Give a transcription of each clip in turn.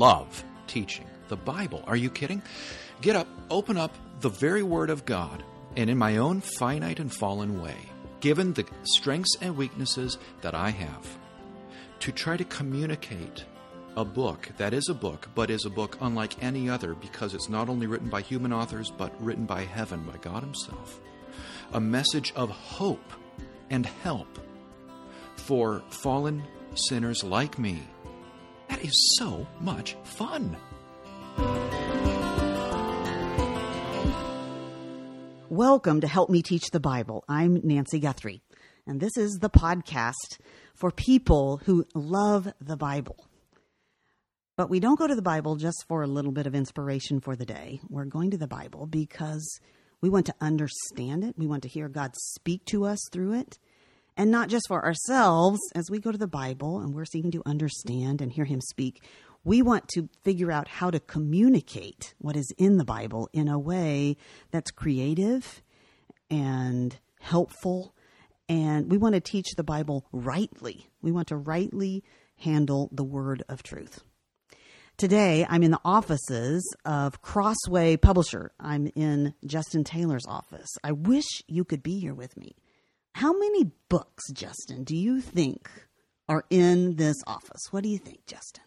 love teaching the Bible. Are you kidding? Get up, open up the very Word of God, and in my own finite and fallen way, given the strengths and weaknesses that I have, to try to communicate a book that is a book, but is a book unlike any other because it's not only written by human authors, but written by heaven, by God Himself. A message of hope and help for fallen sinners like me. That is so much fun. Welcome to Help Me Teach the Bible. I'm Nancy Guthrie, and this is the podcast for people who love the Bible. But we don't go to the Bible just for a little bit of inspiration for the day. We're going to the Bible because we want to understand it. We want to hear God speak to us through it. And not just for ourselves, as we go to the Bible and we're seeking to understand and hear Him speak, we want to figure out how to communicate what is in the Bible in a way that's creative and helpful. And we want to teach the Bible rightly. We want to rightly handle the word of truth. Today, I'm in the offices of Crossway Publisher. I'm in Justin Taylor's office. I wish you could be here with me. How many books, Justin, do you think are in this office? What do you think, Justin?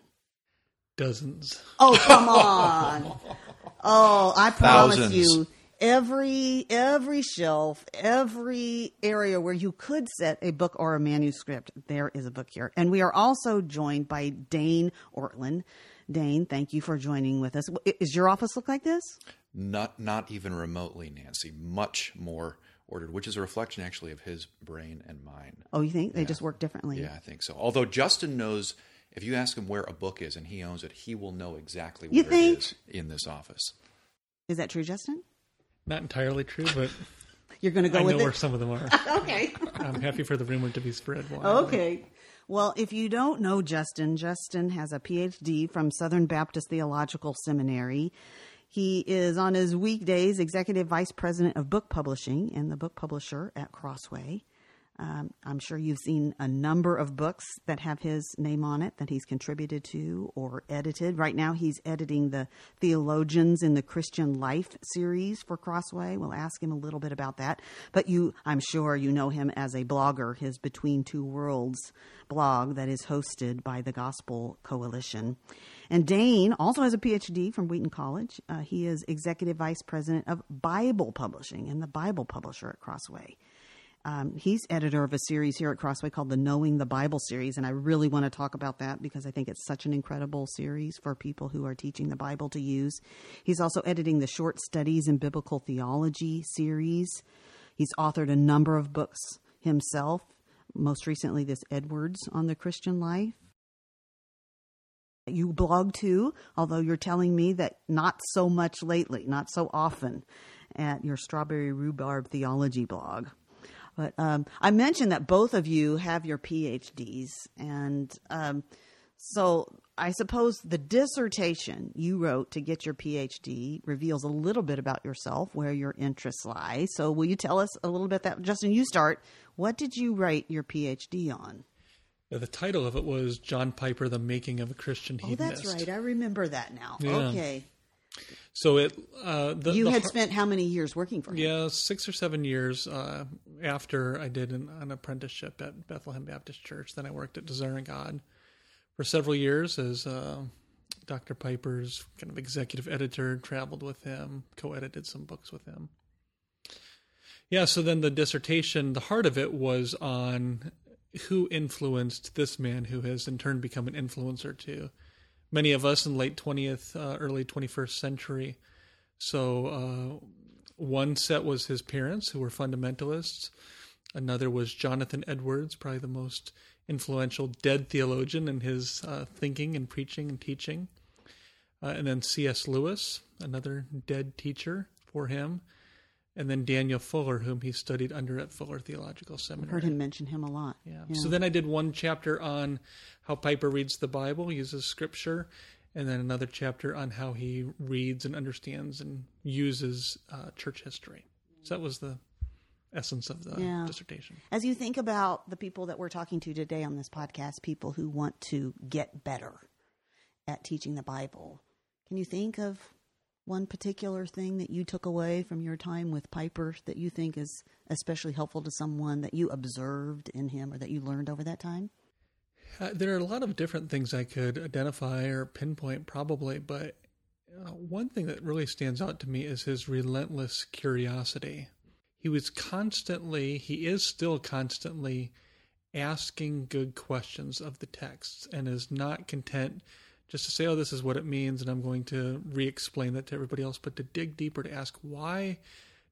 Dozens. Oh, come on. oh, I promise Thousands. you every every shelf, every area where you could set a book or a manuscript, there is a book here. And we are also joined by Dane Ortlund. Dane, thank you for joining with us. I- Is your office look like this? Not not even remotely, Nancy. Much more ordered, which is a reflection actually of his brain and mine. Oh, you think they just work differently? Yeah, I think so. Although Justin knows if you ask him where a book is and he owns it, he will know exactly You where think? it is in this office. Is that true, Justin? Not entirely true, but You're going to go I with know where some of them are. Okay. I'm happy for the rumor to be spread. widely. Okay. Well, if you don't know Justin, Justin has a PhD from Southern Baptist Theological Seminary. He is on his weekdays executive vice president of book publishing and the book publisher at Crossway. Um, I'm sure you've seen a number of books that have his name on it that he's contributed to or edited. Right now, he's editing the Theologians in the Christian Life series for Crossway. We'll ask him a little bit about that. But you, I'm sure you know him as a blogger, his Between Two Worlds blog that is hosted by the Gospel Coalition. And Dane also has a PhD from Wheaton College. Uh, he is executive vice president of Bible publishing and the Bible publisher at Crossway. Um, he's editor of a series here at Crossway called the Knowing the Bible series, and I really want to talk about that because I think it's such an incredible series for people who are teaching the Bible to use. He's also editing the Short Studies in Biblical Theology series. He's authored a number of books himself, most recently, this Edwards on the Christian life. You blog too, although you're telling me that not so much lately, not so often at your Strawberry Rhubarb Theology blog. But um, I mentioned that both of you have your PhDs, and um, so I suppose the dissertation you wrote to get your PhD reveals a little bit about yourself, where your interests lie. So will you tell us a little bit that Justin? You start. What did you write your PhD on? The title of it was John Piper: The Making of a Christian Oh, that's right. I remember that now. Yeah. Okay. So it uh, the, You the had har- spent how many years working for him? yeah six or seven years uh, after I did an, an apprenticeship at Bethlehem Baptist Church. Then I worked at and God for several years as uh, Dr. Piper's kind of executive editor. Traveled with him, co-edited some books with him. Yeah, so then the dissertation, the heart of it was on who influenced this man who has in turn become an influencer to many of us in late 20th, uh, early 21st century. So uh, one set was his parents, who were fundamentalists. Another was Jonathan Edwards, probably the most influential dead theologian in his uh, thinking and preaching and teaching. Uh, and then C.S. Lewis, another dead teacher for him. And then Daniel Fuller, whom he studied under at Fuller Theological Seminary. i Heard him mention him a lot. Yeah. So then I did one chapter on how Piper reads the Bible, uses scripture, and then another chapter on how he reads and understands and uses uh, church history. So that was the essence of the Yeah. dissertation. As you think about the people that we're talking to today on this podcast, people who want to get better at teaching the Bible. Can you think of one particular thing that you took away from your time with Piper that you think is especially helpful to someone that you observed in him or that you learned over that time? Uh, there are a lot of different things I could identify or pinpoint, probably, but uh, one thing that really stands out to me is his relentless curiosity. He was constantly, he is still constantly asking good questions of the texts and is not content just to say, oh, this is what it means, and I'm going to re explain that to everybody else, but to dig deeper to ask, why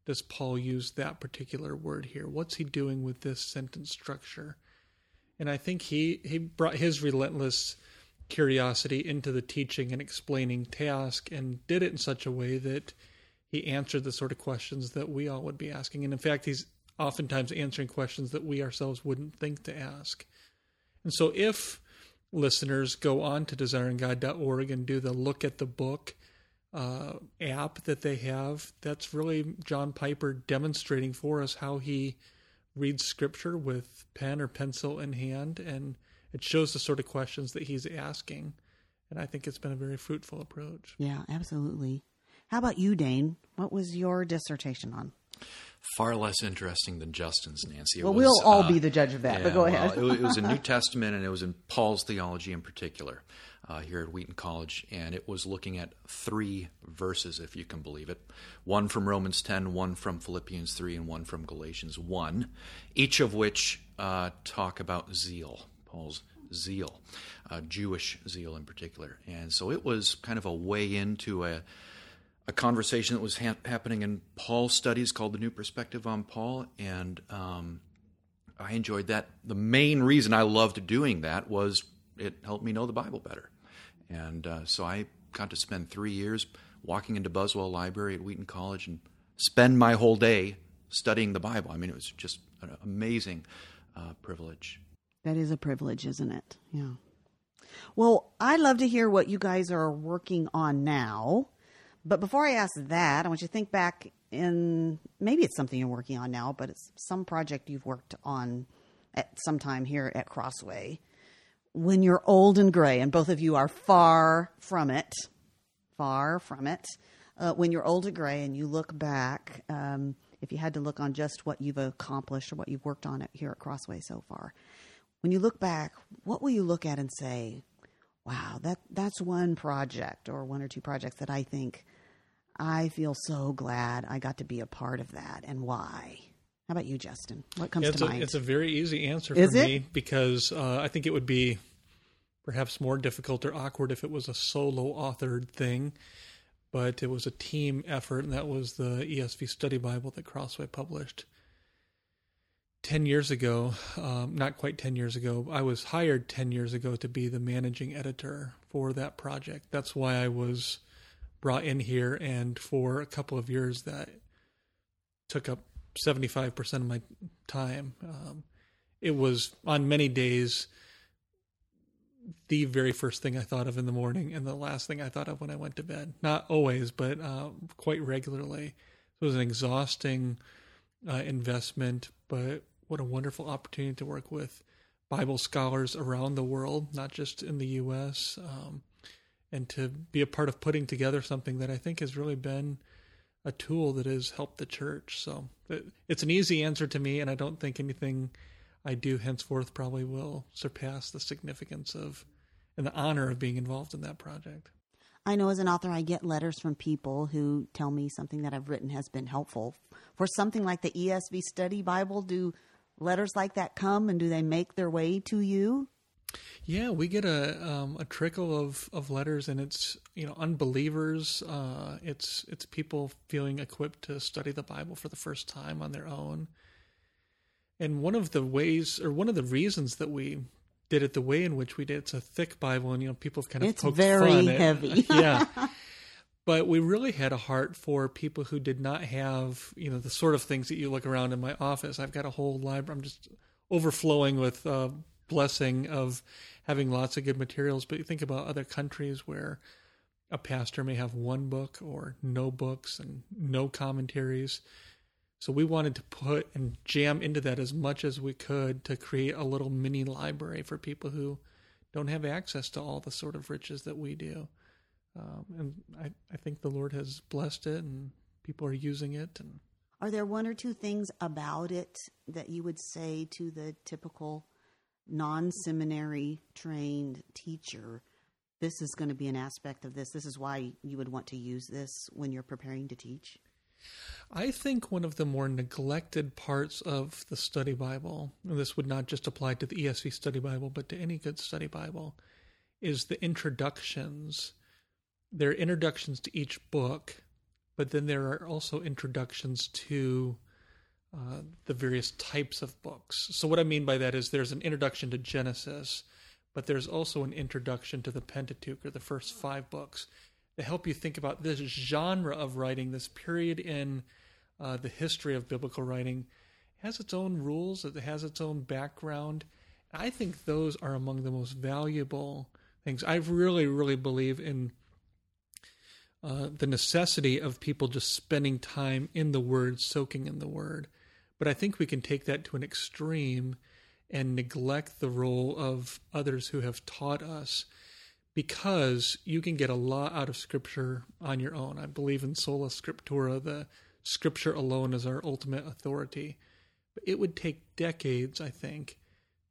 does Paul use that particular word here? What's he doing with this sentence structure? And I think he, he brought his relentless curiosity into the teaching and explaining task and did it in such a way that he answered the sort of questions that we all would be asking. And in fact, he's oftentimes answering questions that we ourselves wouldn't think to ask. And so if listeners go on to desiringgod.org and do the look at the book uh, app that they have, that's really John Piper demonstrating for us how he reads scripture with pen or pencil in hand, and it shows the sort of questions that he's asking. And I think it's been a very fruitful approach. Yeah, absolutely. How about you, Dane? What was your dissertation on? Far less interesting than Justin's, Nancy. It well, was, we'll all uh, be the judge of that, yeah, but go well, ahead. it, it was a New Testament, and it was in Paul's theology in particular uh, here at Wheaton College, and it was looking at three verses, if you can believe it one from Romans 10, one from Philippians 3, and one from Galatians 1, each of which uh, talk about zeal, Paul's zeal, uh, Jewish zeal in particular. And so it was kind of a way into a a conversation that was ha- happening in Paul studies called The New Perspective on Paul, and um, I enjoyed that. The main reason I loved doing that was it helped me know the Bible better. And uh, so I got to spend three years walking into Buswell Library at Wheaton College and spend my whole day studying the Bible. I mean, it was just an amazing uh, privilege. That is a privilege, isn't it? Yeah. Well, I'd love to hear what you guys are working on now. But before I ask that, I want you to think back in maybe it's something you're working on now, but it's some project you've worked on at some time here at Crossway. When you're old and gray, and both of you are far from it, far from it. Uh, when you're old and gray and you look back, um, if you had to look on just what you've accomplished or what you've worked on here at Crossway so far, when you look back, what will you look at and say, wow, that that's one project or one or two projects that I think I feel so glad I got to be a part of that and why. How about you, Justin? What comes yeah, to a, mind? It's a very easy answer Is for it? me because uh, I think it would be perhaps more difficult or awkward if it was a solo authored thing, but it was a team effort, and that was the ESV Study Bible that Crossway published. 10 years ago, um, not quite 10 years ago, I was hired 10 years ago to be the managing editor for that project. That's why I was brought in here, and for a couple of years, that took up 75% of my time. Um, it was on many days the very first thing I thought of in the morning and the last thing I thought of when I went to bed. Not always, but uh, quite regularly. It was an exhausting uh, investment, but what a wonderful opportunity to work with Bible scholars around the world, not just in the U.S., um, and to be a part of putting together something that I think has really been a tool that has helped the church. So it's an easy answer to me, and I don't think anything I do henceforth probably will surpass the significance of and the honor of being involved in that project. I know as an author, I get letters from people who tell me something that I've written has been helpful. For something like the ESV Study Bible, do letters like that come and do they make their way to you? Yeah, we get a um, a trickle of, of letters, and it's you know unbelievers. Uh, it's it's people feeling equipped to study the Bible for the first time on their own. And one of the ways, or one of the reasons that we did it the way in which we did, it's a thick Bible, and you know people have kind of it's poked very fun heavy. yeah, but we really had a heart for people who did not have you know the sort of things that you look around in my office. I've got a whole library. I'm just overflowing with uh, blessing of having lots of good materials. But you think about other countries where a pastor may have one book or no books and no commentaries. So we wanted to put and jam into that as much as we could to create a little mini library for people who don't have access to all the sort of riches that we do. Um, and I, I think the Lord has blessed it and people are using it. And Are there one or two things about it that you would say to the typical non seminary trained teacher? This is going to be an aspect of this. This is why you would want to use this when you're preparing to teach. I think one of the more neglected parts of the study Bible, and this would not just apply to the ESV study Bible, but to any good study Bible, is the introductions. There are introductions to each book, but then there are also introductions to uh, the various types of books. So, what I mean by that is there's an introduction to Genesis, but there's also an introduction to the Pentateuch, or the first five books to help you think about this genre of writing, this period in uh, the history of biblical writing, has its own rules, it has its own background. I think those are among the most valuable things. I really, really believe in uh, the necessity of people just spending time in the Word, soaking in the Word. But I think we can take that to an extreme and neglect the role of others who have taught us because you can get a lot out of scripture on your own. I believe in sola scriptura, the scripture alone is our ultimate authority. But it would take decades, I think,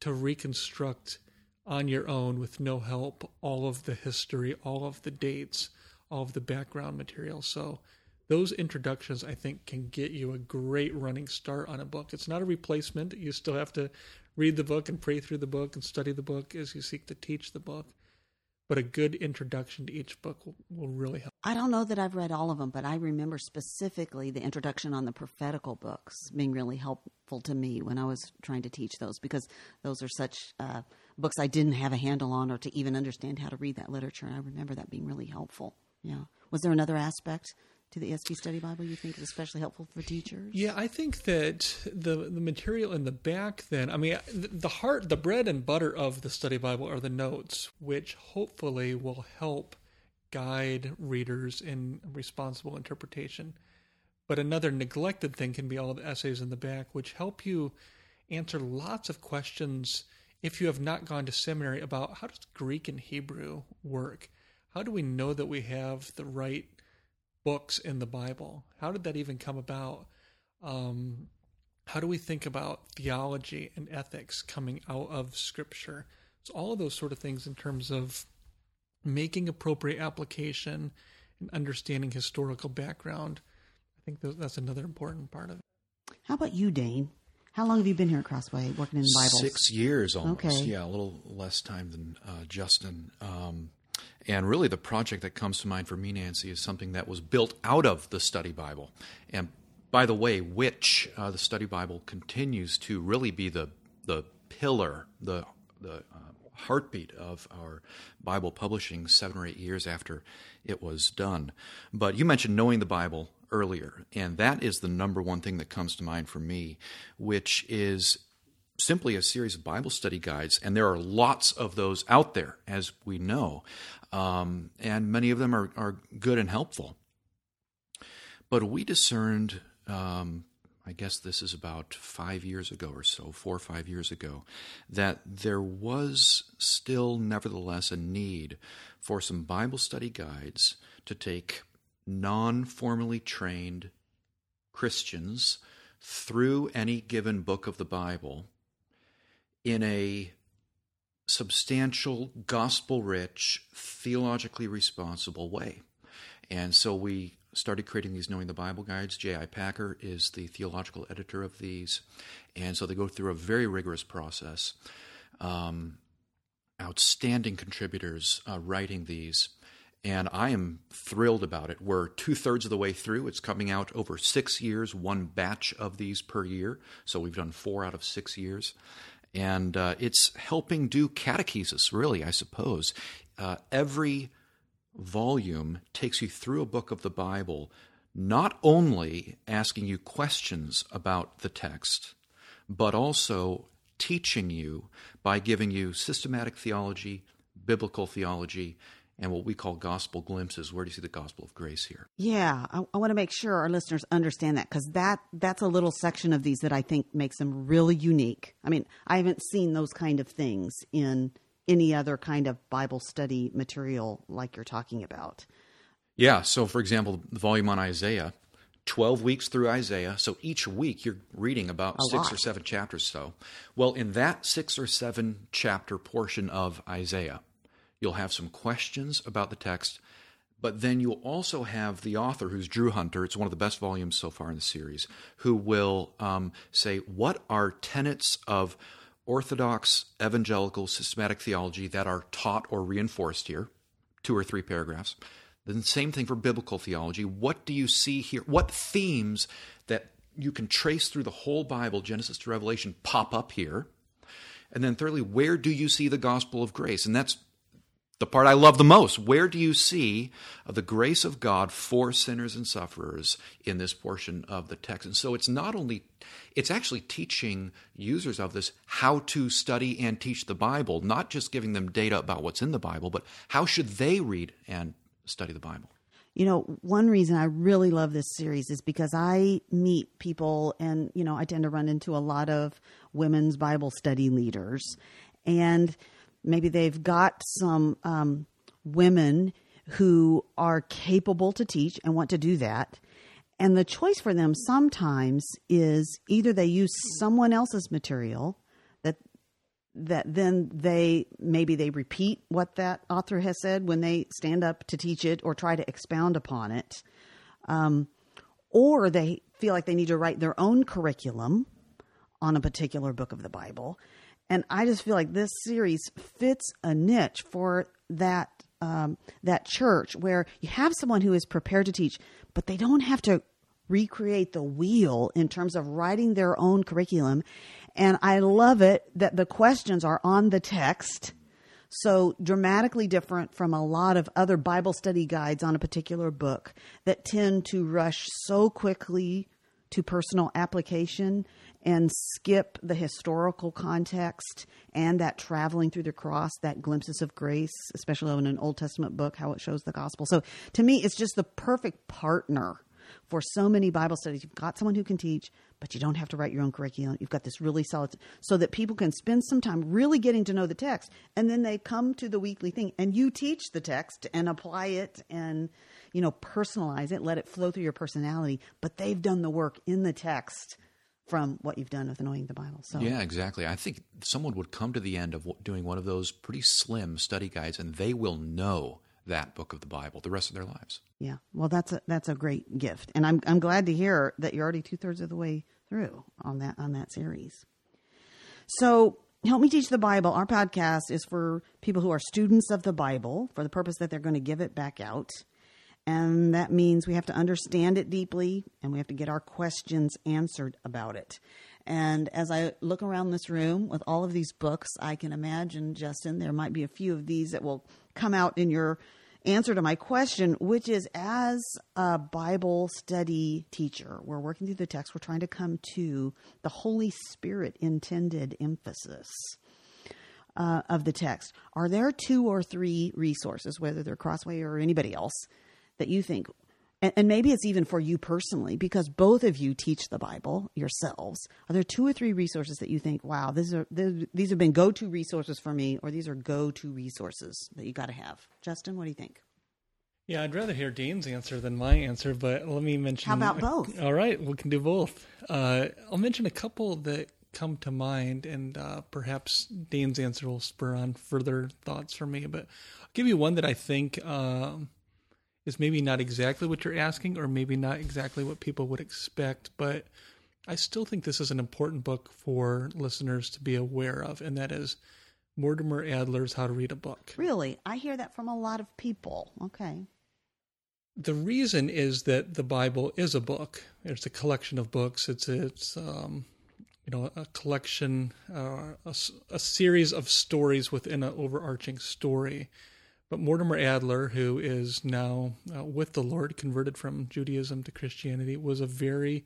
to reconstruct on your own with no help all of the history, all of the dates, of the background material. So those introductions I think can get you a great running start on a book. It's not a replacement. You still have to read the book and pray through the book and study the book as you seek to teach the book but a good introduction to each book will, will really help. I don't know that I've read all of them, but I remember specifically the introduction on the prophetical books being really helpful to me when I was trying to teach those because those are such uh, books I didn't have a handle on or to even understand how to read that literature. And I remember that being really helpful. Yeah. Was there another aspect to the ESV Study Bible you think is especially helpful for teachers? Yeah, I think that the the material in the back then, I mean, the heart, the bread and butter of the Study Bible are the notes, which hopefully will help guide readers in responsible interpretation. But another neglected thing can be all the essays in the back, which help you answer lots of questions if you have not gone to seminary about how does Greek and Hebrew work? How do we know that we have the right books in the Bible? How did that even come about? Um, how do we think about theology and ethics coming out of Scripture? So, all of those sort of things in terms of making appropriate application and understanding historical background. I think that's another important part of it. How about you, Dane? How long have you been here at Crossway working in the Bible? Six years almost. Okay. Yeah, a little less time than uh, Justin. Um, and really, the project that comes to mind for me, Nancy, is something that was built out of the study Bible. And by the way, which uh, the study Bible continues to really be the the pillar, the the uh, heartbeat of our Bible publishing seven or eight years after it was done. But you mentioned knowing the Bible earlier, and that is the number one thing that comes to mind for me, which is simply a series of Bible study guides, and there are lots of those out there, as we know, um, and many of them are, are good and helpful. But we discerned, um, I guess this is about five years ago or so, four or five years ago, that there was still, nevertheless, a need for some Bible study guides to take non formally trained Christians through any given book of the Bible in a substantial, gospel rich, theologically responsible way. And so we started creating these Knowing the Bible guides. J.I. Packer is the theological editor of these. And so they go through a very rigorous process. Um, outstanding contributors uh, writing these. And I am thrilled about it. We're two thirds of the way through. It's coming out over six years, one batch of these per year. So we've done four out of six years and uh, it's helping do catechesis, really, I suppose. Uh, every volume takes you through a book of the Bible, not only asking you questions about the text, but also teaching you by giving you systematic theology, biblical theology, and what we call gospel glimpses. Where do you see the gospel of grace here? Yeah, I, I want to make sure our listeners understand that because that that's a little section of these that I think makes them really unique. I mean, I haven't seen those kind of things in any other kind of Bible study material like you're talking about. Yeah. So, for example, the volume on Isaiah, 12 weeks through Isaiah. So each week you're reading about A six lot. or seven chapters. So, well, in that six or seven chapter portion of Isaiah, you'll have some questions about the text, but then you'll also have the author, who's Drew Hunter. It's one of the best volumes so far in the series, who will um, say, What are tenets of Orthodox evangelical systematic theology that are taught or reinforced here? Two or three paragraphs. Then, same thing for biblical theology. What do you see here? What themes that you can trace through the whole Bible, Genesis to Revelation, pop up here? And then, thirdly, where do you see the gospel of grace? And that's the part I love the most. Where do you see uh, the grace of God for sinners and sufferers in this portion of the text? And so it's not only, it's actually teaching users of this how to study and teach the Bible, not just giving them data about what's in the Bible, but how should they read and study the Bible. You know, one reason I really love this series is because I meet people, and, you know, I tend to run into a lot of women's Bible study leaders. And maybe they've got some um, women who are capable to teach and want to do that. And the choice for them sometimes is either they use someone else's material that that then they maybe they repeat what that author has said when they stand up to teach it or try to expound upon it um, or they feel like they need to write their own curriculum on a particular book of the bible and i just feel like this series fits a niche for that um, that church where you have someone who is prepared to teach but they don't have to recreate the wheel in terms of writing their own curriculum. And I love it that the questions are on the text. So dramatically different from a lot of other Bible study guides on a particular book that tend to rush so quickly to personal application and skip the historical context and that traveling through the cross, that glimpses of grace, especially in an Old Testament book, how it shows the gospel. So to me, it's just the perfect partner for so many Bible studies. You've got someone who can teach, but you don't have to write your own curriculum. You've got this really solid, so that people can spend some time really getting to know the text, and then they come to the weekly thing, and you teach the text and apply it, and you know personalize it, let it flow through your personality. But they've done the work in the text from what you've done with knowing the Bible. So Yeah, exactly. I think someone would come to the end of doing one of those pretty slim study guides, and they will know that book of the Bible the rest of their lives. Yeah, well, that's a that's a great gift, and I'm I'm glad to hear that you're already two thirds of the way through on that on that series. So, help me teach the Bible. Our podcast is for people who are students of the Bible for the purpose that they're going to give it back out, and that means we have to understand it deeply, and we have to get our questions answered about it. And as I look around this room with all of these books, I can imagine, Justin, there might be a few of these that will come out in your answer to my question, which is as a Bible study teacher, we're working through the text, we're trying to come to the Holy Spirit intended emphasis. Uh, of the text, are there two or three resources, whether they're Crossway or anybody else, that you think and, and maybe it's even for you personally because both of you teach the bible yourselves are there two or three resources that you think wow these are these have been go-to resources for me or these are go-to resources that you got to have justin what do you think Yeah, I'd rather hear Dane's answer than my answer, but let me mention. How about both? All right, we can do both. Uh, I'll mention a couple that come to mind, and uh, perhaps Dane's answer will spur on further thoughts for me. But I'll give you one that I think um, is maybe not exactly what you're asking, or maybe not exactly what people would expect, but I still think this is an important book for listeners to be aware of, and that is Mortimer Adler's How to Read a Book. really i hear that from a lot of people okay the reason is that the Bible is a book. It's a collection of books. It's it's um, you know a collection, uh, a, a series of stories within an overarching story. But Mortimer Adler, who is now uh, with the Lord, converted from Judaism to Christianity, was a very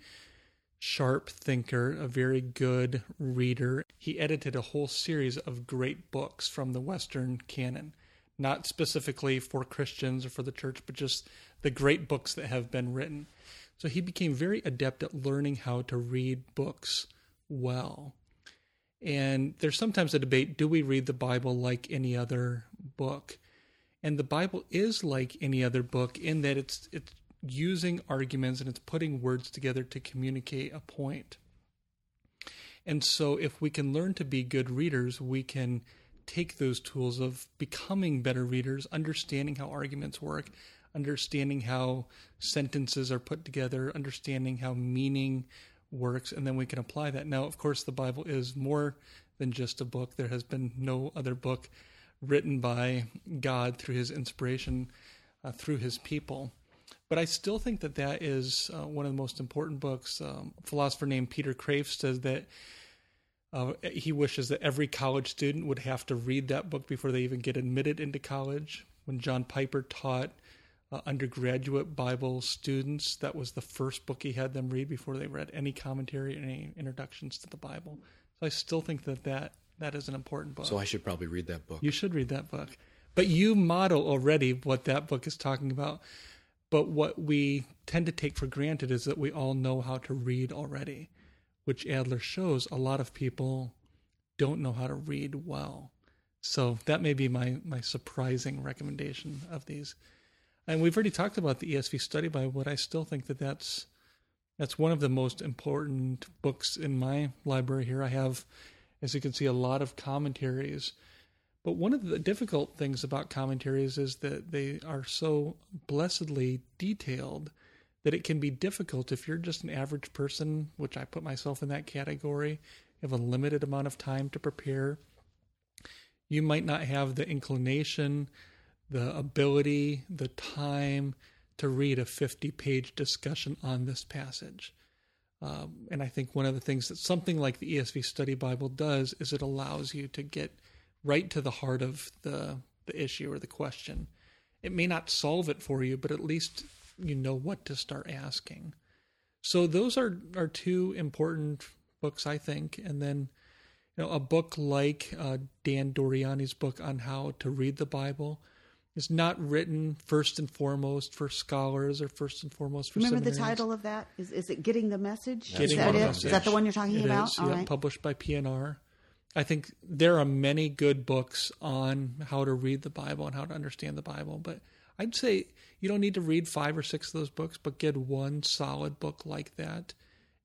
sharp thinker, a very good reader. He edited a whole series of great books from the Western canon, not specifically for Christians or for the church, but just the great books that have been written. So he became very adept at learning how to read books well. And there's sometimes a debate do we read the Bible like any other book? And the Bible is like any other book in that it's it's using arguments and it's putting words together to communicate a point. And so if we can learn to be good readers, we can take those tools of becoming better readers, understanding how arguments work, understanding how sentences are put together, understanding how meaning works, and then we can apply that. Now, of course, the Bible is more than just a book. There has been no other book written by God through his inspiration uh, through his people. But I still think that that is uh, one of the most important books. Um, a philosopher named Peter Kreeft says that uh, he wishes that every college student would have to read that book before they even get admitted into college. When John Piper taught uh, undergraduate Bible students, that was the first book he had them read before they read any commentary, any introductions to the Bible. So I still think that that, that is an important book. So I should probably read that book. You should read that book. But you model already what that book is talking about. But what we tend to take for granted is that we all know how to read already which Adler shows a lot of people don't know how to read well. So that may be my, my surprising recommendation of these. And we've already talked about the ESV Study Bible, but I still think that that's that's one of the most important books in my library here. I have, as you can see, a lot of commentaries. But one of the difficult things about commentaries is that they are so blessedly detailed that it can be difficult if you're just an average person, which I put myself in that category, have a limited amount of time to prepare. You might not have the inclination, the ability, the time to read a 50 page discussion on this passage. Um, and I think one of the things that something like the ESV Study Bible does is it allows you to get right to the heart of the, the issue or the question. It may not solve it for you, but at least you know what to start asking. So those are are two important books, I think. And then, you know, a book like uh, Dan Doriani's book on how to read the Bible is not written first and foremost for scholars or first and foremost for. Remember the title of that? Is is it getting the message? Getting is that the it? message. Is that the one you're talking It about? is, All yeah, right. published by P&R. I think there are many good books on how to read the Bible and how to understand the Bible, but I'd say you don't need to read five or six of those books, but get one solid book like that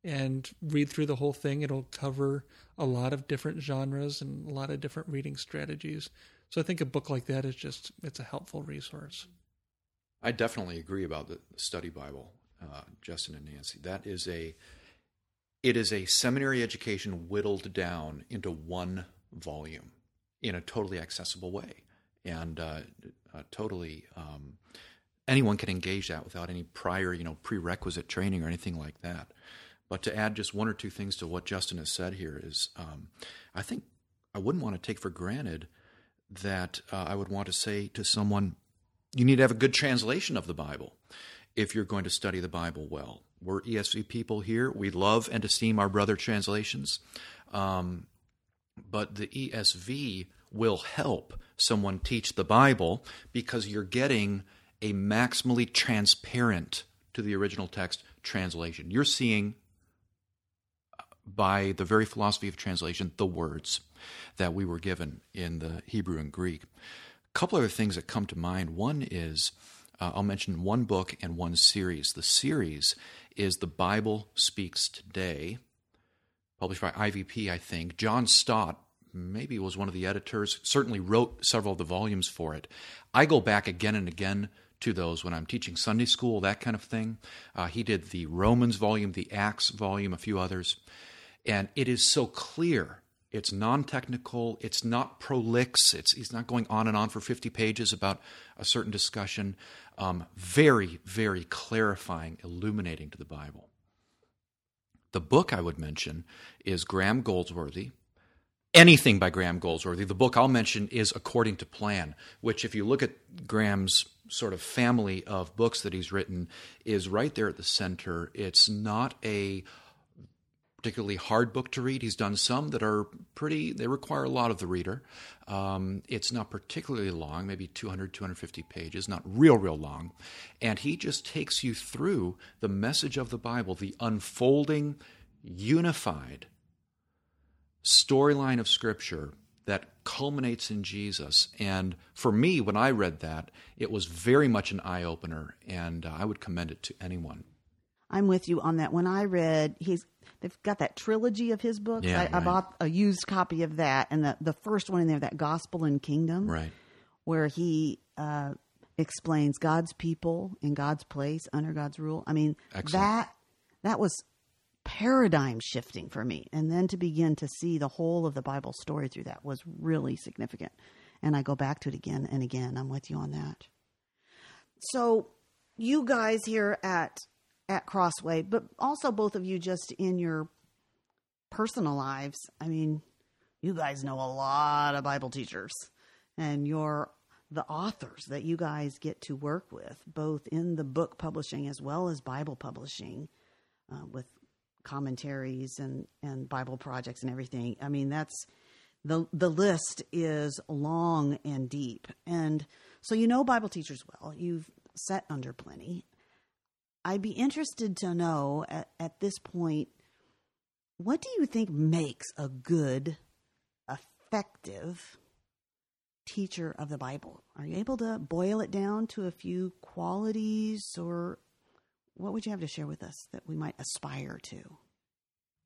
and read through the whole thing. It'll cover a lot of different genres and a lot of different reading strategies. So I think a book like that is just it's a helpful resource. I definitely agree about the study Bible, uh, Justin and Nancy. That is a it is a seminary education whittled down into one volume in a totally accessible way, and uh, uh, totally um, anyone can engage that without any prior you know prerequisite training or anything like that. But to add just one or two things to what Justin has said here is, um, I think I wouldn't want to take for granted that uh, I would want to say to someone, you need to have a good translation of the Bible if you're going to study the Bible well. We're ESV people here. We love and esteem our brother translations. Um, but the ESV will help someone teach the Bible because you're getting a maximally transparent to the original text translation. You're seeing by the very philosophy of translation the words that we were given in the Hebrew and Greek. A couple other things that come to mind. One is uh, I'll mention one book and one series. The series is The Bible Speaks Today, published by IVP, I think. John Stott maybe was one of the editors, certainly wrote several of the volumes for it. I go back again and again to those when I'm teaching Sunday school, that kind of thing. Uh, he did the Romans volume, the Acts volume, a few others. And it is so clear. It's non technical, it's not prolix, it's, he's not going on and on for 50 pages about a certain discussion. Um, very, very clarifying, illuminating to the Bible. The book I would mention is Graham Goldsworthy, anything by Graham Goldsworthy. The book I'll mention is According to Plan, which, if you look at Graham's sort of family of books that he's written, is right there at the center. It's not a particularly hard book to read. He's done some that are pretty, they require a lot of the reader. Um, it's not particularly long, maybe 200, 250 pages, not real, real long. And he just takes you through the message of the Bible, the unfolding, unified storyline of Scripture that culminates in Jesus. And for me, when I read that, it was very much an eye opener, and uh, I would commend it to anyone. I'm with you on that. When I read, he's they've got that trilogy of his books. Yeah, I, I bought a used copy of that, and the the first one in there, that Gospel and Kingdom, Right. where he uh, explains God's people in God's place under God's rule. I mean, Excellent. that that was paradigm shifting for me, and then to begin to see the whole of the Bible story through that was really significant. And I go back to it again and again. I'm with you on that. So, you guys here at at Crossway, but also both of you just in your personal lives. I mean, you guys know a lot of Bible teachers, and you're the authors that you guys get to work with, both in the book publishing as well as Bible publishing, uh, with commentaries and and Bible projects and everything. I mean, that's the the list is long and deep, and so you know Bible teachers well. You've sat under plenty. I'd be interested to know at, at this point what do you think makes a good, effective teacher of the Bible? Are you able to boil it down to a few qualities, or what would you have to share with us that we might aspire to?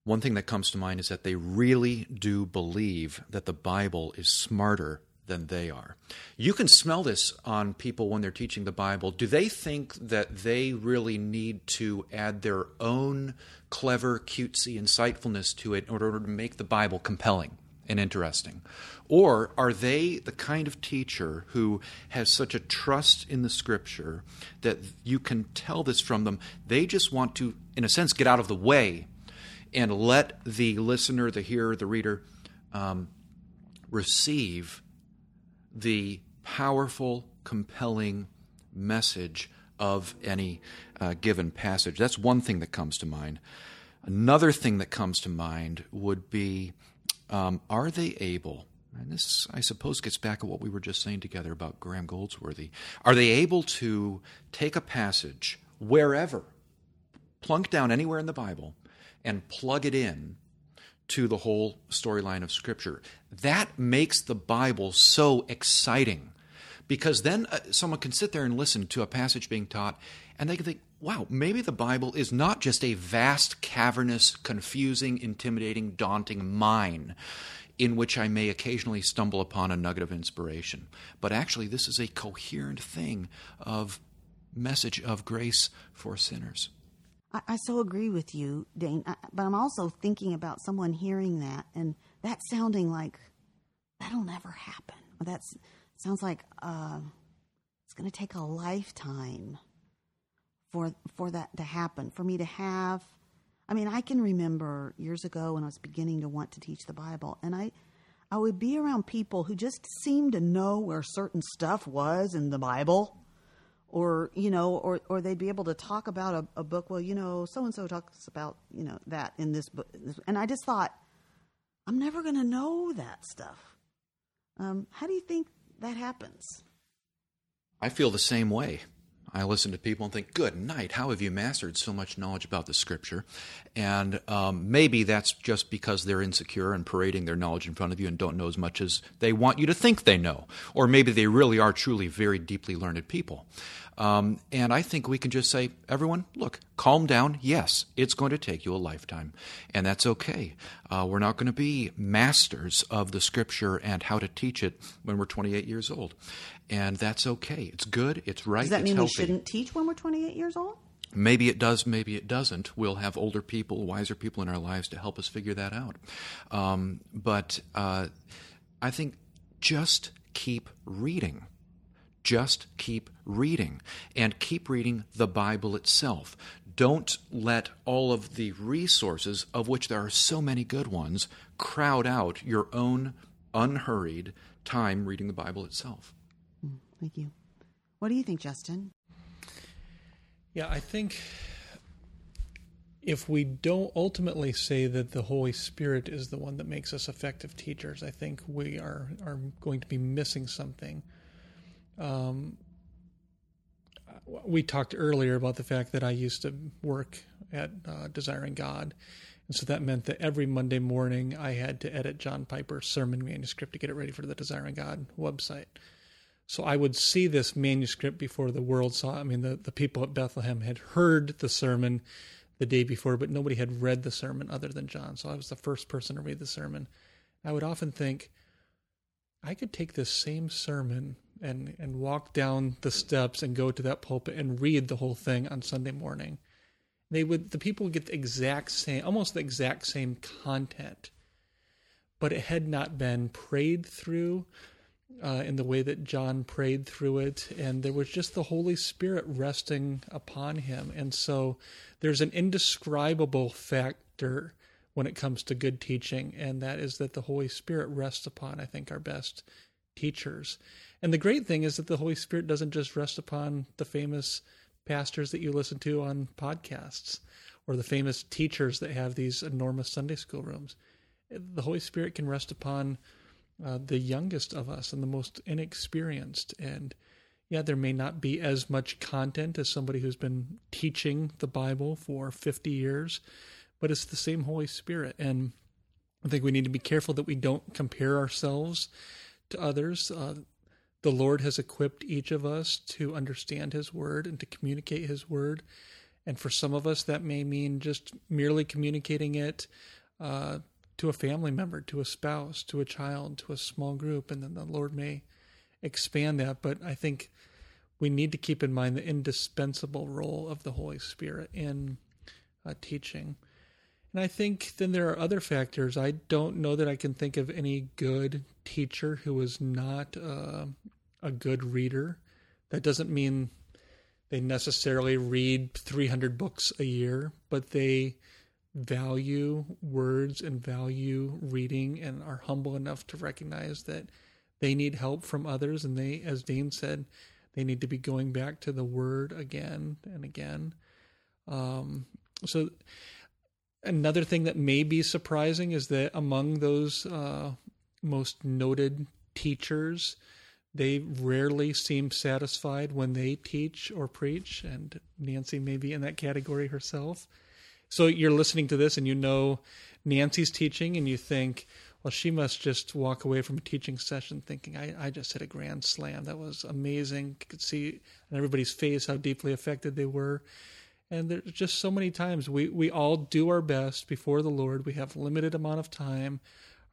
One thing that comes to mind is that they really do believe that the Bible is smarter than they are. You can smell this on people when they're teaching the Bible. Do they think that they really need to add their own clever, cutesy insightfulness to it in order to make the Bible compelling and interesting? Or are they the kind of teacher who has such a trust in the scripture that you can tell this from them? They just want to, in a sense, get out of the way and let the listener, the hearer, the reader um, receive the powerful, compelling message of any uh, given passage. That's one thing that comes to mind. Another thing that comes to mind would be um, are they able, and this, I suppose, gets back to what we were just saying together about Graham Goldsworthy, are they able to take a passage wherever, plunk down anywhere in the Bible, and plug it in to the whole storyline of Scripture. That makes the Bible so exciting because then uh, someone can sit there and listen to a passage being taught and they can think, wow, maybe the Bible is not just a vast, cavernous, confusing, intimidating, daunting mine in which I may occasionally stumble upon a nugget of inspiration, but actually this is a coherent thing of message of grace for sinners. I, I so agree with you, Dane. I, but I'm also thinking about someone hearing that and that sounding like that'll never happen. That sounds like uh, it's going to take a lifetime for for that to happen. For me to have, I mean, I can remember years ago when I was beginning to want to teach the Bible, and I. I would be around people who just seemed to know where certain stuff was in the Bible or you know, or or they'd be able to talk about a, a book. Well, you know, so and so talks about you know that in this book, and I just thought, I'm never going to know that stuff. Um, how do you think that happens? I feel the same way. I listen to people and think, good night, how have you mastered so much knowledge about the scripture? And um, maybe that's just because they're insecure and parading their knowledge in front of you and don't know as much as they want you to think they know. Or maybe they really are truly very deeply learned people. Um, and I think we can just say, everyone, look, calm down. Yes, it's going to take you a lifetime, and that's okay. Uh, we're not going to be masters of the scripture and how to teach it when we're 28 years old, and that's okay. It's good. It's right. Does that mean healthy. we shouldn't teach when we're 28 years old? Maybe it does, maybe it doesn't. We'll have older people, wiser people in our lives to help us figure that out. Um, but uh, I think just keep reading. Just keep reading and keep reading the Bible itself. Don't let all of the resources, of which there are so many good ones, crowd out your own unhurried time reading the Bible itself. Thank you. What do you think, Justin? Yeah, I think if we don't ultimately say that the Holy Spirit is the one that makes us effective teachers, I think we are are going to be missing something. Um, we talked earlier about the fact that I used to work at uh, Desiring God, and so that meant that every Monday morning I had to edit John Piper's sermon manuscript to get it ready for the Desiring God website. So I would see this manuscript before the world saw it. I mean, the, the people at Bethlehem had heard the sermon the day before, but nobody had read the sermon other than John. So I was the first person to read the sermon. I would often think, I could take this same sermon and, and walk down the steps and go to that pulpit and read the whole thing on Sunday morning. They would the people would get the exact same almost the exact same content, but it had not been prayed through uh, in the way that John prayed through it, and there was just the Holy Spirit resting upon him. And so there's an indescribable factor when it comes to good teaching, and that is that the Holy Spirit rests upon, I think, our best teachers. And the great thing is that the Holy Spirit doesn't just rest upon the famous pastors that you listen to on podcasts or the famous teachers that have these enormous Sunday school rooms. The Holy Spirit can rest upon uh, the youngest of us and the most inexperienced. And yeah, there may not be as much content as somebody who's been teaching the Bible for 50 years, but it's the same Holy Spirit. And I think we need to be careful that we don't compare ourselves to others. Uh, the Lord has equipped each of us to understand His Word and to communicate His Word. And for some of us, that may mean just merely communicating it uh, to a family member, to a spouse, to a child, to a small group, and then the Lord may expand that. But I think we need to keep in mind the indispensable role of the Holy Spirit in uh, teaching. And I think then there are other factors. I don't know that I can think of any good teacher who is not uh, a good reader. That doesn't mean they necessarily read 300 books a year, but they value words and value reading and are humble enough to recognize that they need help from others. And they, as Dane said, they need to be going back to the word again and again. Um, so, another thing that may be surprising is that among those uh, most noted teachers, they rarely seem satisfied when they teach or preach, and Nancy may be in that category herself. So you're listening to this and you know Nancy's teaching, and you think, well, she must just walk away from a teaching session thinking, I, I just hit a grand slam. That was amazing. You could see on everybody's face how deeply affected they were. And there's just so many times we, we all do our best before the Lord. We have limited amount of time.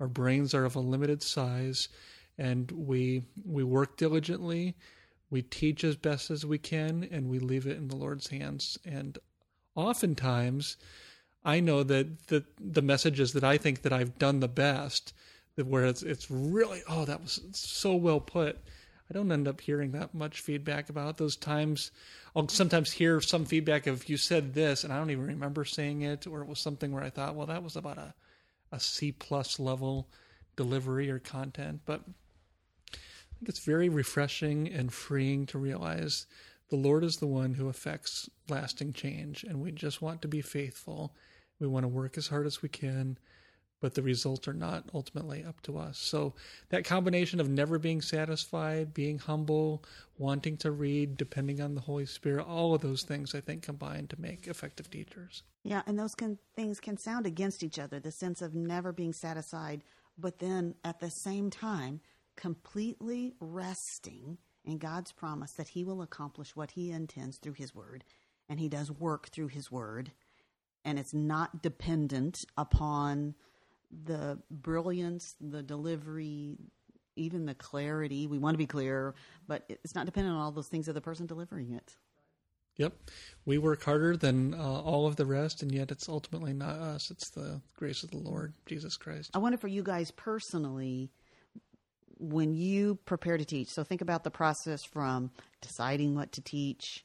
Our brains are of a limited size and we we work diligently we teach as best as we can and we leave it in the lord's hands and oftentimes i know that the the messages that i think that i've done the best that where it's it's really oh that was so well put. I don't end up hearing that much feedback about those times. I'll sometimes hear some feedback of you said this and i don't even remember saying it or it was something where i thought well that was about a a c plus level delivery or content. But I think it's very refreshing and freeing to realize the Lord is the one who affects lasting change, and we just want to be faithful. We want to work as hard as we can, but the results are not ultimately up to us. So, that combination of never being satisfied, being humble, wanting to read, depending on the Holy Spirit, all of those things I think combine to make effective teachers. Yeah, and those can, things can sound against each other the sense of never being satisfied, but then at the same time, completely resting in God's promise that He will accomplish what He intends through His Word, and He does work through His Word, and it's not dependent upon the brilliance, the delivery, even the clarity. We want to be clear, but it's not dependent on all those things of the person delivering it. Yep. We work harder than uh, all of the rest, and yet it's ultimately not us. It's the grace of the Lord, Jesus Christ. I wonder for you guys personally, when you prepare to teach, so think about the process from deciding what to teach,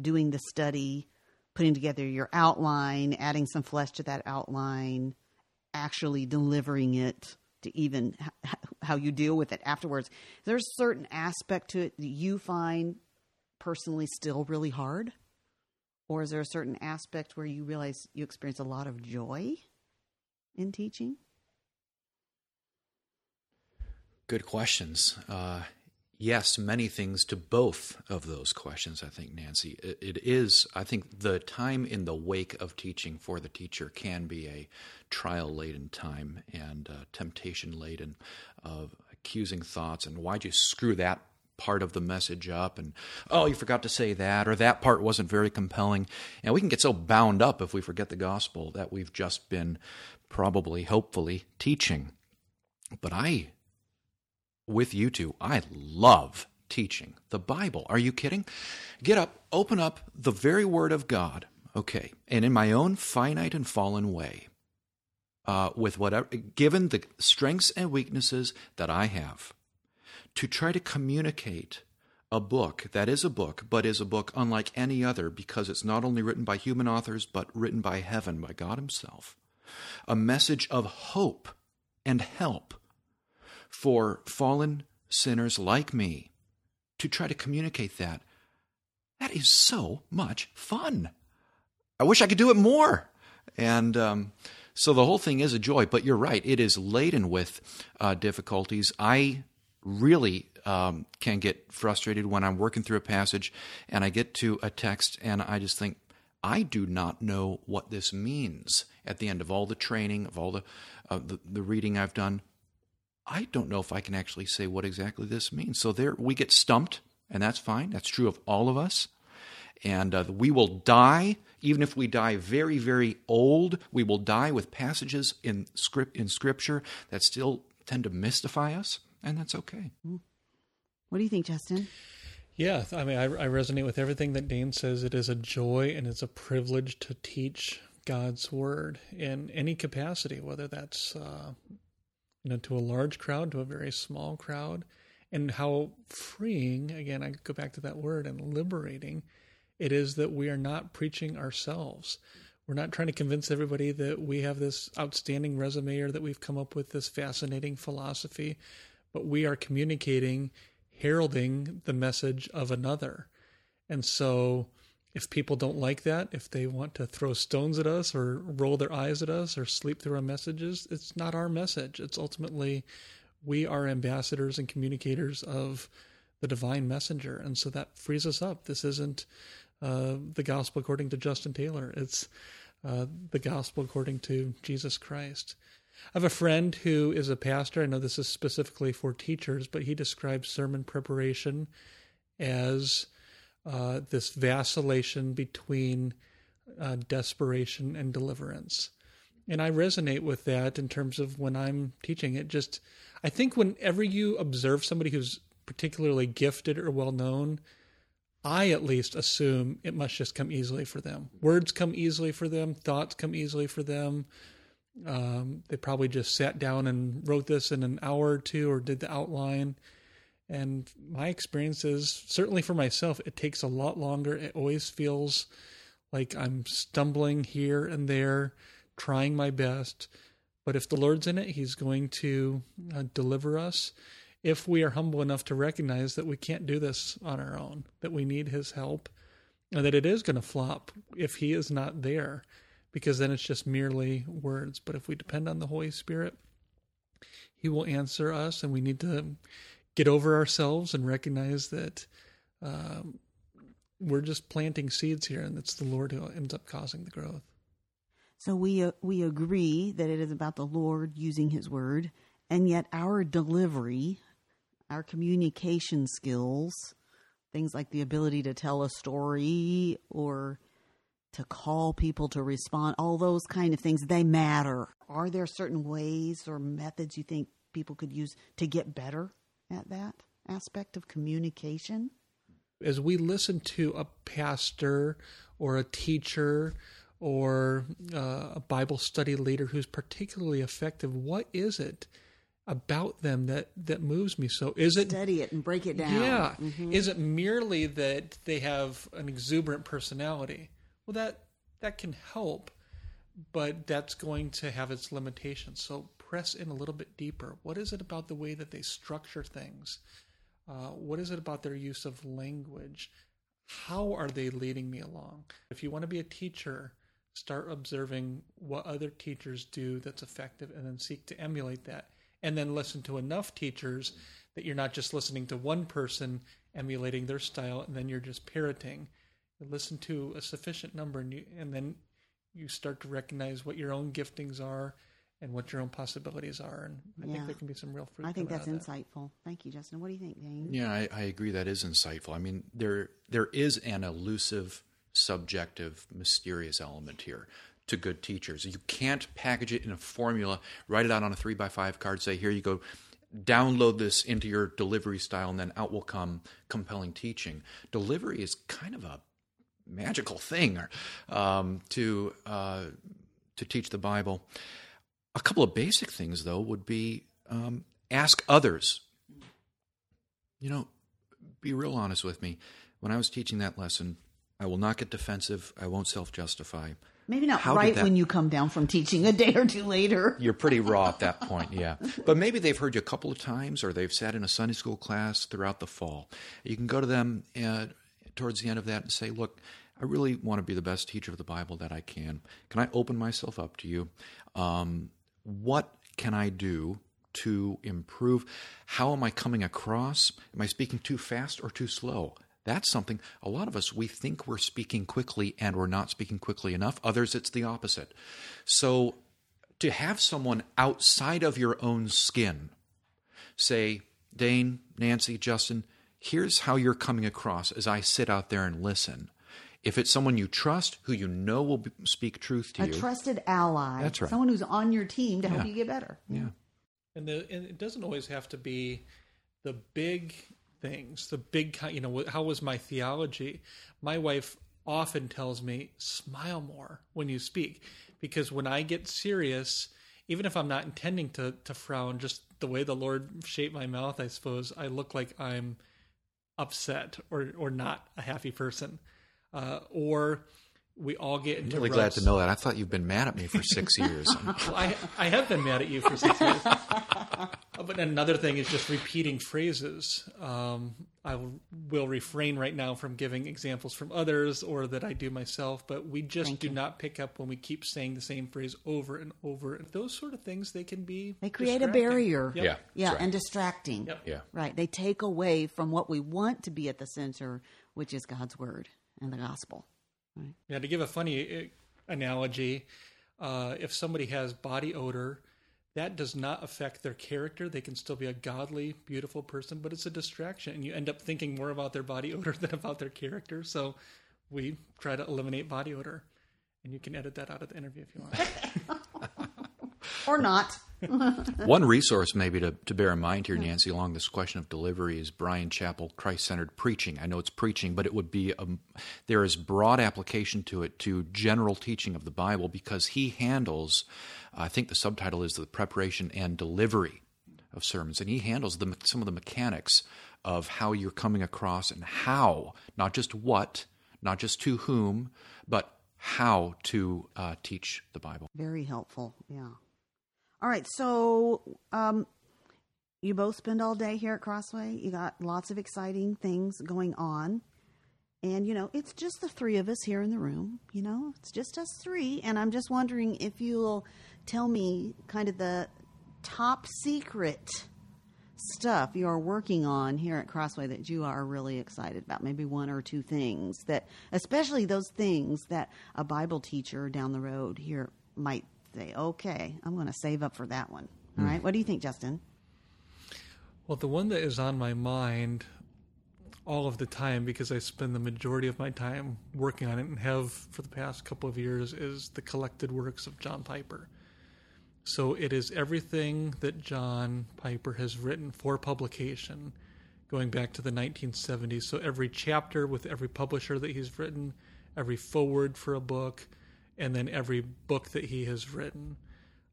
doing the study, putting together your outline, adding some flesh to that outline, actually delivering it to even how you deal with it afterwards. There's a certain aspect to it that you find personally still really hard? Or is there a certain aspect where you realize you experience a lot of joy in teaching? Good questions. Uh, yes, many things to both of those questions, I think, Nancy. It, it is, I think, the time in the wake of teaching for the teacher can be a trial laden time and uh, temptation laden of accusing thoughts and why'd you screw that part of the message up and oh you forgot to say that or that part wasn't very compelling and we can get so bound up if we forget the gospel that we've just been probably hopefully teaching but i with you two. I love teaching the Bible. Are you kidding? Get up, open up the very Word of God, okay, and in my own finite and fallen way, uh, with whatever, given the strengths and weaknesses that I have, to try to communicate a book that is a book, but is a book unlike any other because it's not only written by human authors, but written by heaven, by God Himself. A message of hope and help for fallen sinners like me to try to communicate that. That is so much fun. I wish I could do it more. And um, so the whole thing is a joy, but you're right. It is laden with uh, difficulties. I really um, can get frustrated when I'm working through a passage and I get to a text and I just think, I do not know what this means at the end of all the training, of all the, uh, the, the reading I've done. I don't know if I can actually say what exactly this means. So there, we get stumped, and that's fine. That's true of all of us. And uh, we will die, even if we die very, very old. We will die with passages in script in Scripture that still tend to mystify us, and that's okay. What do you think, Justin? Yeah, I mean, I, I resonate with everything that Dane says. It is a joy and it's a privilege to teach God's word in any capacity, whether that's uh, you know, to a large crowd, to a very small crowd, and how freeing, again, I go back to that word, and liberating it is that we are not preaching ourselves. We're not trying to convince everybody that we have this outstanding resume or that we've come up with this fascinating philosophy, but we are communicating, heralding the message of another. And so, if people don't like that, if they want to throw stones at us or roll their eyes at us or sleep through our messages, it's not our message. It's ultimately we are ambassadors and communicators of the divine messenger. And so that frees us up. This isn't uh, the gospel according to Justin Taylor, it's uh, the gospel according to Jesus Christ. I have a friend who is a pastor. I know this is specifically for teachers, but he describes sermon preparation as uh, this vacillation between uh, desperation and deliverance. And I resonate with that in terms of when I'm teaching it. Just, I think whenever you observe somebody who's particularly gifted or well known, I at least assume it must just come easily for them. Words come easily for them, thoughts come easily for them. Um, they probably just sat down and wrote this in an hour or two or did the outline. And my experience is certainly for myself, it takes a lot longer. It always feels like I'm stumbling here and there, trying my best. But if the Lord's in it, He's going to uh, deliver us if we are humble enough to recognize that we can't do this on our own, that we need His help, and that it is going to flop if He is not there, because then it's just merely words. But if we depend on the Holy Spirit, He will answer us, and we need to get over ourselves and recognize that um, we're just planting seeds here, and it's the Lord who ends up causing the growth. So we uh, we agree that it is about the Lord using His Word, and yet our delivery, our communication skills, things like the ability to tell a story or to call people to respond, all those kind of things, they matter. Are there certain ways or methods you think people could use to get better? At that aspect of communication? As we listen to a pastor or a teacher or uh, a Bible study leader who's particularly effective, what is it about them that that moves me? So is it study it and break it down? Yeah. Mm-hmm. Is it merely that they have an exuberant personality? Well, that that can help, but that's going to have its limitations. So press in a little bit deeper. What is it about the way that they structure things? Uh, what is it about their use of language? How are they leading me along? If you want to be a teacher, start observing what other teachers do that's effective and then seek to emulate that. And then listen to enough teachers that you're not just listening to one person emulating their style and then you're just parroting. You listen to a sufficient number and, you, and then you start to recognize what your own giftings are and what your own possibilities are. And I Yeah. think there can be some real fruit. I think that's out of that. insightful. Thank you, Justin. What do you think, Dane? Yeah, I, I agree. That is insightful. I mean, there there is an elusive, subjective, mysterious element here to good teachers. You can't package it in a formula, write it out on a three by five card, say, "Here you go." Download this into your delivery style, and then out will come compelling teaching. Delivery is kind of a magical thing um, to uh, to teach the Bible. A couple of basic things, though, would be um, ask others you know, be real honest with me. When I was teaching that lesson, I will not get defensive. I won't self justify. Maybe not How right that- when you come down from teaching a day or two later. You're pretty raw at that point, yeah. But maybe they've heard you a couple of times or they've sat in a Sunday school class throughout the fall. You can go to them uh, towards the end of that and say, Look, I really want to be the best teacher of the Bible that I can. Can I open myself up to you? Um, what can I do to improve? How am I coming across? Am I speaking too fast or too slow? That's something a lot of us we think we're speaking quickly and we're not speaking quickly enough. Others it's the opposite. So to have someone outside of your own skin say, Dane, Nancy, Justin, here's how you're coming across as I sit out there and listen. If it's someone you trust, who you know will be, speak truth to A you, a trusted ally. That's right. Someone who's on your team to help you get better. yeah, And, the, and it doesn't always have to be the big things, the big, ki- you know, how was my theology? My wife often tells me, smile more when you speak. Because when I get serious, even if I'm not intending to, to frown, just the way the Lord shaped my mouth, I suppose, I look like I'm upset or, or not a happy person. Uh, or we all get into. I'm into really glad to know that. I thought you've been mad at me for six years. Well, I, I have been mad at you for six years. but another thing is just repeating phrases. Um, I will- will refrain right now from giving examples from others or that I do myself, but we just do not pick up when we keep saying the same phrase over and over. Those sort of things, they can be. They create a barrier. Yep. Yeah, Yeah, right. and distracting. Yep. yeah. Right. They take away from what we want to be at the center, which is God's word and the gospel. Right. Yeah, to give a funny uh, analogy, uh, if somebody has body odor, that does not affect their character. They can still be a godly, beautiful person, but it's a distraction, and you end up thinking more about their body odor than about their character. So we try to eliminate body odor, and you can edit that out of the interview if you want. Or not. One resource, maybe to, to bear in mind here, Nancy, along this question of delivery, is Bryan Chapell Christ centered preaching. I know it's preaching, but it would be a, there is broad application to it to general teaching of the Bible because he handles, I think the subtitle is the preparation and delivery of sermons, and he handles the, some of the mechanics of how you're coming across and how, not just what, not just to whom, but how to uh, teach the Bible. Very helpful. Yeah. All right. So, um, you both spend all day here at Crossway. You got lots of exciting things going on. And, you know, it's just the three of us here in the room. You know, it's just us three. And I'm just wondering if you'll tell me kind of the top secret stuff you are working on here at Crossway that you are really excited about. Maybe one or two things that, especially those things that a Bible teacher down the road here might say, okay, I'm going to save up for that one. All right. Hmm. What do you think, Justin? Well, the one that is on my mind all of the time because I spend the majority of my time working on it and have for the past couple of years is the collected works of John Piper. So it is everything that John Piper has written for publication going back to the 1970s. So every chapter with every publisher that he's written, every forward for a book, and then every book that he has written,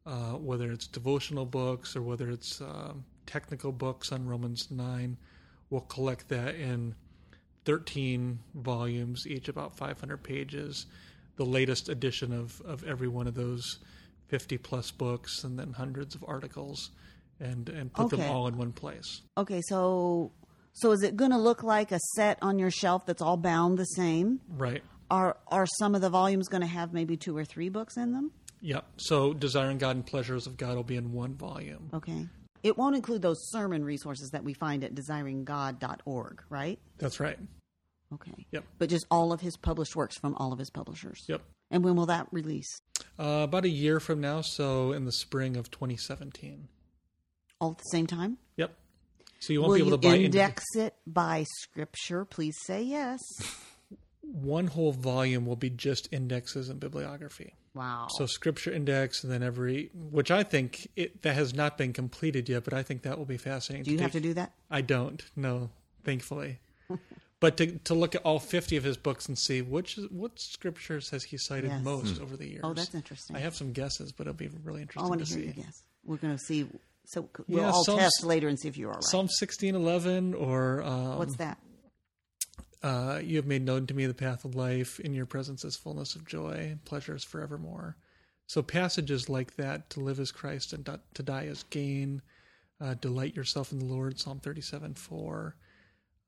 uh, whether it's devotional books or whether it's um, technical books on Romans 9. We'll collect that in 13 volumes, each about 500 pages. The latest edition of, of every one of those 50 plus books, and then hundreds of articles, and, and put Okay. them all in one place. Okay. So, so is it going to look like a set on your shelf that's all bound the same? Right. Are, are some of the volumes going to have maybe two or three books in them? Yep. So, Desiring God and Pleasures of God will be in one volume. Okay. it won't include those sermon resources that we find at desiringgod.org, right? That's right. Okay. Yep. But just all of his published works from all of his publishers. Yep. And when will that release? Uh, about a year from now, so in the spring of 2017. All at the same time? Yep. So you won't Will be able to buy index it by scripture? Please say yes. one whole volume will be just indexes and bibliography. Wow. So scripture index, and then every, which I think it that has not been completed yet, but I think that will be fascinating. do you have to do that? I don't. No, thankfully. but to to look at all fifty of his books and see which what scriptures has he cited Yes. most over the years. Oh, that's interesting. I have some guesses, but it'll be really interesting I want to to hear see. your guess. We're going to see. So we'll Yeah, all Psalms- test later and see if you are right. Psalm sixteen eleven or um, What's that? Uh, you have made known to me the path of life. In your presence is fullness of joy, pleasures forevermore. So passages like that, to live as Christ and to die as gain, uh, delight yourself in the Lord, Psalm thirty-seven four.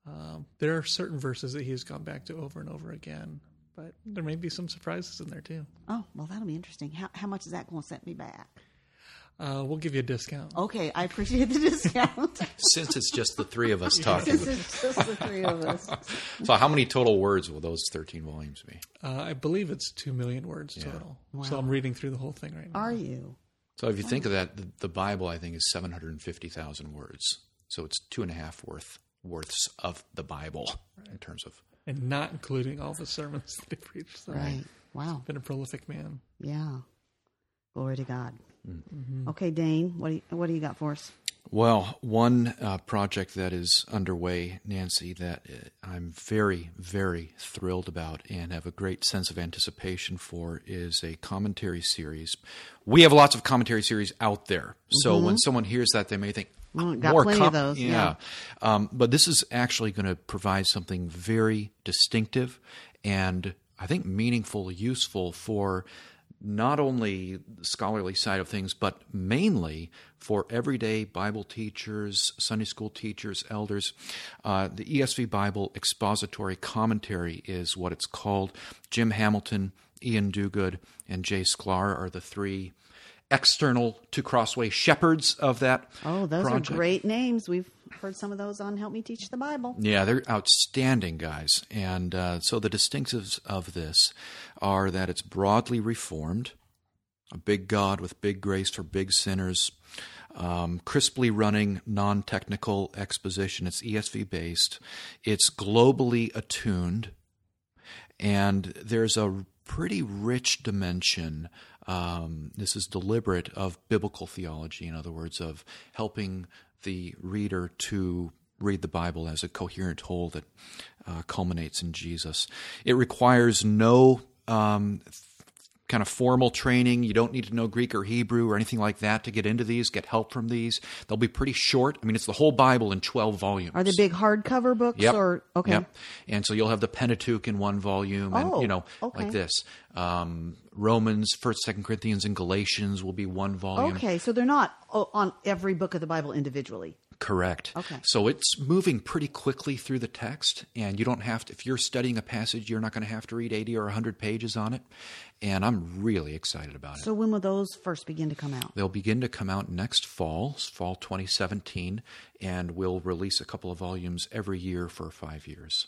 Um, there are certain verses that he has gone back to over and over again, but there may be some surprises in there too. Oh, well, that'll be interesting. How, how much is that going to set me back? Uh, we'll give you a discount. Okay, I appreciate the discount. Since it's just the three of us talking. this is just the three of us. So, how many total words will those 13 volumes be? Uh, I believe it's two million words total. So I'm reading through the whole thing right now. Are you? So, if you think of that, the, the Bible, I think, is 750,000 words. So, it's two and a half worth worths of the Bible in terms of. and not including all the sermons that they preached. So Right. Wow. been a prolific man. Yeah. Glory to God. Mm-hmm. Okay, Dane, what do you, what do you got for us? Well, one uh, project that is underway, Nancy, that uh, I'm very, very thrilled about and have a great sense of anticipation for is a commentary series. We have lots of commentary series out there. So when someone hears that, they may think, Mm, got more plenty of those, Yeah. yeah. Um, but this is actually going to provide something very distinctive and I think meaningful, useful for not only the scholarly side of things, but mainly for everyday Bible teachers, Sunday school teachers, elders. Uh, the ESV Bible Expository Commentary is what it's called. Jim Hamilton, Iain Duguid, and Jay Sklar are the three external to Crossway shepherds of that. Oh, those project. are great names. We've heard some of those on Help Me Teach the Bible. Yeah, they're outstanding guys. And uh, so the distinctives of this are that it's broadly reformed, a big God with big grace for big sinners, um, crisply running, non technical exposition. It's ESV based, it's globally attuned, and there's a pretty rich dimension. Um, this is deliberate of biblical theology, in other words, of helping the reader to read the Bible as a coherent whole that uh, culminates in Jesus. It requires no um, kind of formal training. You don't need to know Greek or Hebrew or anything like that to get into these, get help from these. They'll be pretty short. I mean, it's the whole Bible in 12 volumes. Are they big hardcover books Yep. or okay? Yep. And so you'll have the Pentateuch in one volume, and Oh, you know, okay. like this. Um, Romans, First, Second Corinthians, and Galatians will be one volume. Okay, so they're not on every book of the Bible individually. Correct. Okay. So it's moving pretty quickly through the text, and you don't have to. If you're studying a passage, you're not going to have to read 80 or 100 pages on it. And I'm really excited about it. So when will those first begin to come out? They'll begin to come out next fall, fall 2017, and we'll release a couple of volumes every year for five years.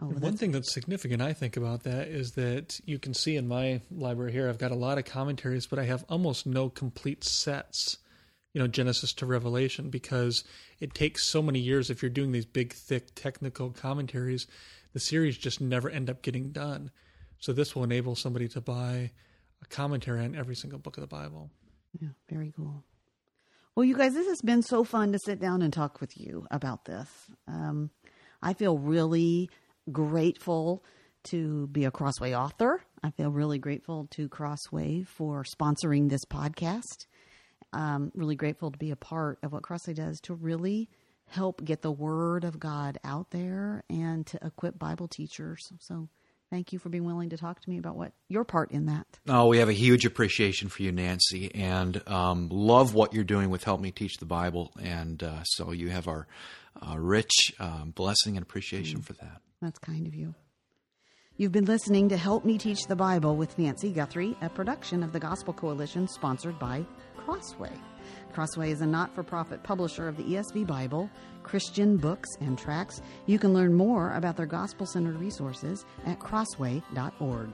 Oh, well, One thing that's significant, I think, about that is that you can see in my library here, I've got a lot of commentaries, but I have almost no complete sets, you know, Genesis to Revelation, because it takes so many years. If you're doing these big, thick technical commentaries, the series just never end up getting done. So this will enable somebody to buy a commentary on every single book of the Bible. yeah, very cool. Well, you guys, this has been so fun to sit down and talk with you about this. Um, I feel really grateful to be a Crossway author. I feel really grateful to Crossway for sponsoring this podcast. Um, really grateful to be a part of what Crossway does to really help get the word of God out there and to equip Bible teachers. So, thank you for being willing to talk to me about what your part in that. Oh, we have a huge appreciation for you, Nancy, and um, love what you're doing with Help Me Teach the Bible. And uh, so you have our uh, rich um, blessing and appreciation for that. That's kind of you. You've been listening to Help Me Teach the Bible with Nancy Guthrie, a production of the Gospel Coalition sponsored by Crossway. Crossway is a not for profit publisher of the ESV Bible, Christian books, and tracts. You can learn more about their gospel centered resources at crossway.org.